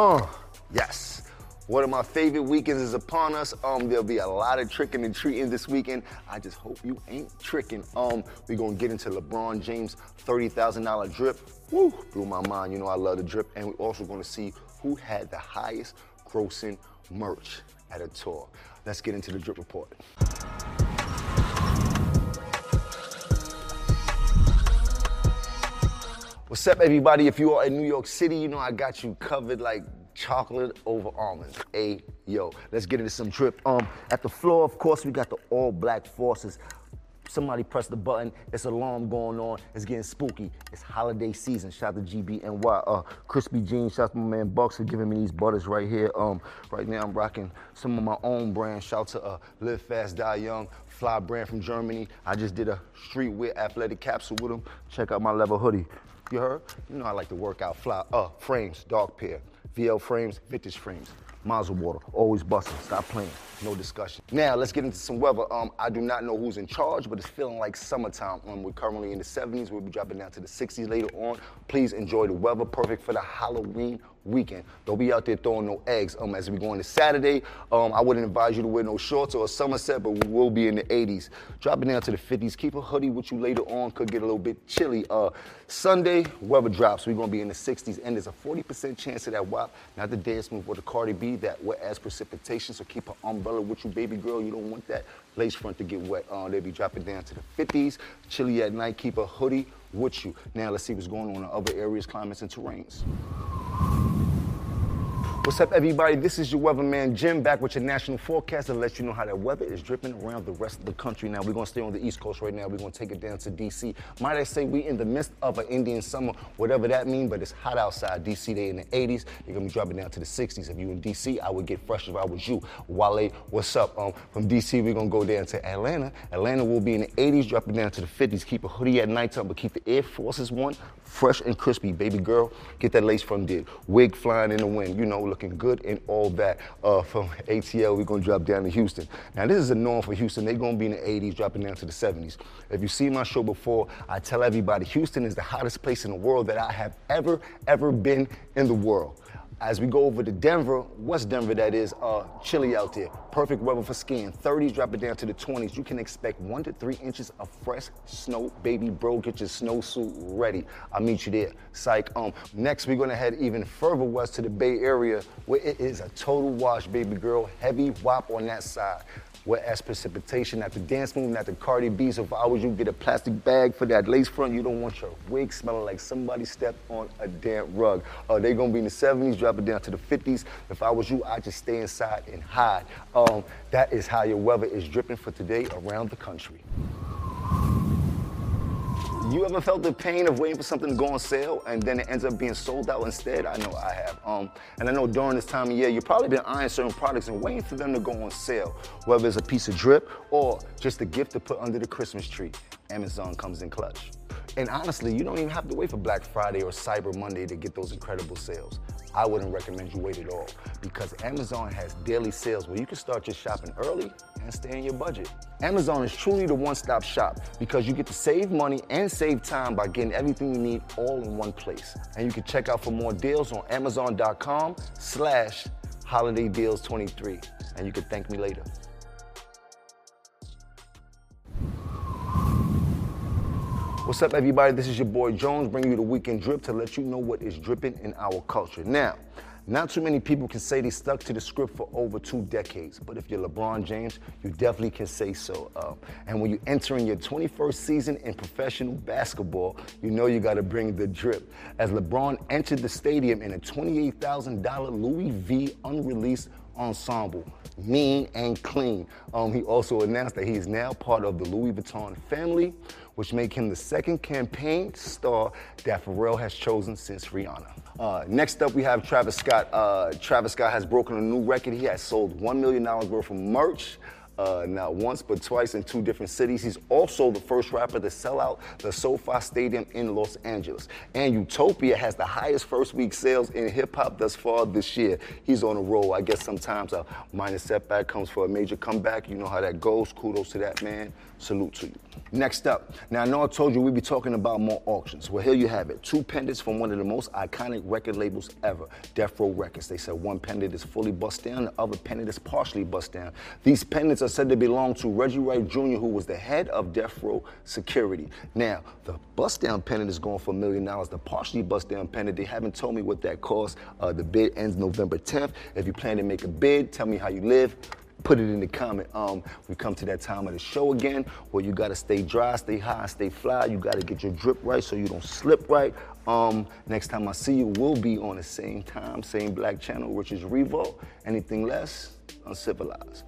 Huh. Yes. One of my favorite weekends is upon us. Um, there'll be a lot of tricking and treating this weekend. I just hope you ain't tricking. Um, we're gonna get into LeBron James $30,000 drip. Woo, blew my mind. You know I love the drip. And we're also gonna see who had the highest grossing merch at a tour. Let's get into the drip report. What's up, everybody? If you are in New York City, you know I got you covered like chocolate over almonds. Hey, yo, let's get into some drip. Um, at the floor, of course, we got the all black forces. Somebody press the button. It's alarm going on. It's getting spooky. It's holiday season. Shout out to GBNY. Uh, Crispy Jeans. Shout out to my man Bucks for giving me these butters right here. Um, right now I'm rocking some of my own brand. Shout out to uh, Live Fast Die Young, fly brand from Germany. I just did a streetwear athletic capsule with them. Check out my leather hoodie. You heard? You know I like to work out fly. Uh, frames, dark pair. VL frames, vintage frames. Mazel water, always busting. Stop playing. No discussion. Now let's get into some weather. Um, I do not know who's in charge, but it's feeling like summertime. Um, we're currently in the 70s. We'll be dropping down to the 60s later on. Please enjoy the weather. Perfect for the Halloween weekend. Don't be out there throwing no eggs. Um, as we go into Saturday, um, I wouldn't advise you to wear no shorts or a summer set, but we will be in the 80s. Dropping down to the 50s. Keep a hoodie with you later on. Could get a little bit chilly. Uh, Sunday, weather drops. We're gonna be in the 60s, and there's a 40% chance of that WAP. Not the dance move with the Cardi B, that wet ass precipitation. So keep an umbrella with you, baby girl. You don't want that lace front to get wet. Uh, they'll be dropping down to the 50s. Chilly at night. Keep a hoodie with you. Now let's see what's going on in other areas, climates, and terrains. What's up, everybody? This is your weatherman Jim back with your national forecast to let you know how that weather is dripping around the rest of the country. Now we're gonna stay on the East Coast right now. We're gonna take it down to DC. Might I say we in the midst of an Indian summer, whatever that means, but it's hot outside. DC they in the 80s. You're gonna be dropping down to the 60s. If you in DC, I would get fresh if I was you. Wale, what's up? Um, from DC, we're gonna go down to Atlanta. Atlanta will be in the 80s, dropping down to the 50s. Keep a hoodie at nighttime, but keep the Air Forces one fresh and crispy, baby girl. Get that lace front did. Wig flying in the wind, you know, looking good and all that. Uh, from ATL, we're gonna drop down to Houston. Now, this is a norm for Houston. They're gonna be in the 80s, dropping down to the 70s. If you've seen my show before, I tell everybody Houston is the hottest place in the world that I have ever, ever been in the world. As we go over to Denver, West Denver, that is, uh, chilly out there. Perfect weather for skiing. 30s, drop it down to the 20s. You can expect one to three inches of fresh snow, baby bro. Get your snowsuit ready. I'll meet you there. Psych. Um, next, we're gonna head even further west to the Bay Area, where it is a total wash, baby girl. Heavy WAP on that side wet ass precipitation at the dance at the Cardi B. So if I was you, get a plastic bag for that lace front. You don't want your wig smelling like somebody stepped on a damn rug. Uh, they gonna be in the 70s, drop it down to the 50s. If I was you, I'd just stay inside and hide. Um, that is how your weather is dripping for today around the country. You ever felt the pain of waiting for something to go on sale and then it ends up being sold out instead? I know I have. Um, and I know during this time of year, you've probably been eyeing certain products and waiting for them to go on sale, whether it's a piece of drip or just a gift to put under the Christmas tree. Amazon comes in clutch. And honestly, you don't even have to wait for Black Friday or Cyber Monday to get those incredible sales. I wouldn't recommend you wait at all because Amazon has daily sales where you can start your shopping early and stay in your budget. Amazon is truly the one-stop shop because you get to save money and save time by getting everything you need all in one place. And you can check out for more deals on amazon.com slash holiday deals 23 and you can thank me later. What's up, everybody? This is your boy Jones, bringing you the weekend drip to let you know what is dripping in our culture. Now, not too many people can say they stuck to the script for over two decades, but if you're LeBron James, you definitely can say so. Uh, and when you enter in your 21st season in professional basketball, you know you got to bring the drip. As LeBron entered the stadium in a $28,000 Louis V unreleased ensemble, mean and clean. Um, he also announced that he is now part of the Louis Vuitton family, which make him the second campaign star that Pharrell has chosen since Rihanna. Uh, next up, we have Travis Scott. Uh, Travis Scott has broken a new record. He has sold $1 million worth of merch. Uh, not once, but twice in two different cities. He's also the first rapper to sell out the SoFi Stadium in Los Angeles. And Utopia has the highest first week sales in hip hop thus far this year. He's on a roll. I guess sometimes a minor setback comes for a major comeback. You know how that goes. Kudos to that man. Salute to you. Next up, now I know I told you we'd be talking about more auctions. Well, here you have it. Two pendants from one of the most iconic record labels ever, Death Row Records. They said one pendant is fully bust down, the other pendant is partially bust down. These pendants are said to belong to Reggie Wright Jr., who was the head of Death Row Security. Now, the bust down pendant is going for a million dollars. The partially bust down pendant, they haven't told me what that costs. Uh, the bid ends November 10th. If you plan to make a bid, tell me how you live put it in the comment. Um, we come to that time of the show again where you gotta stay dry, stay high, stay fly. You gotta get your drip right so you don't slip right. Um, next time I see you, we'll be on the same time, same black channel, which is Revolt. Anything less, uncivilized.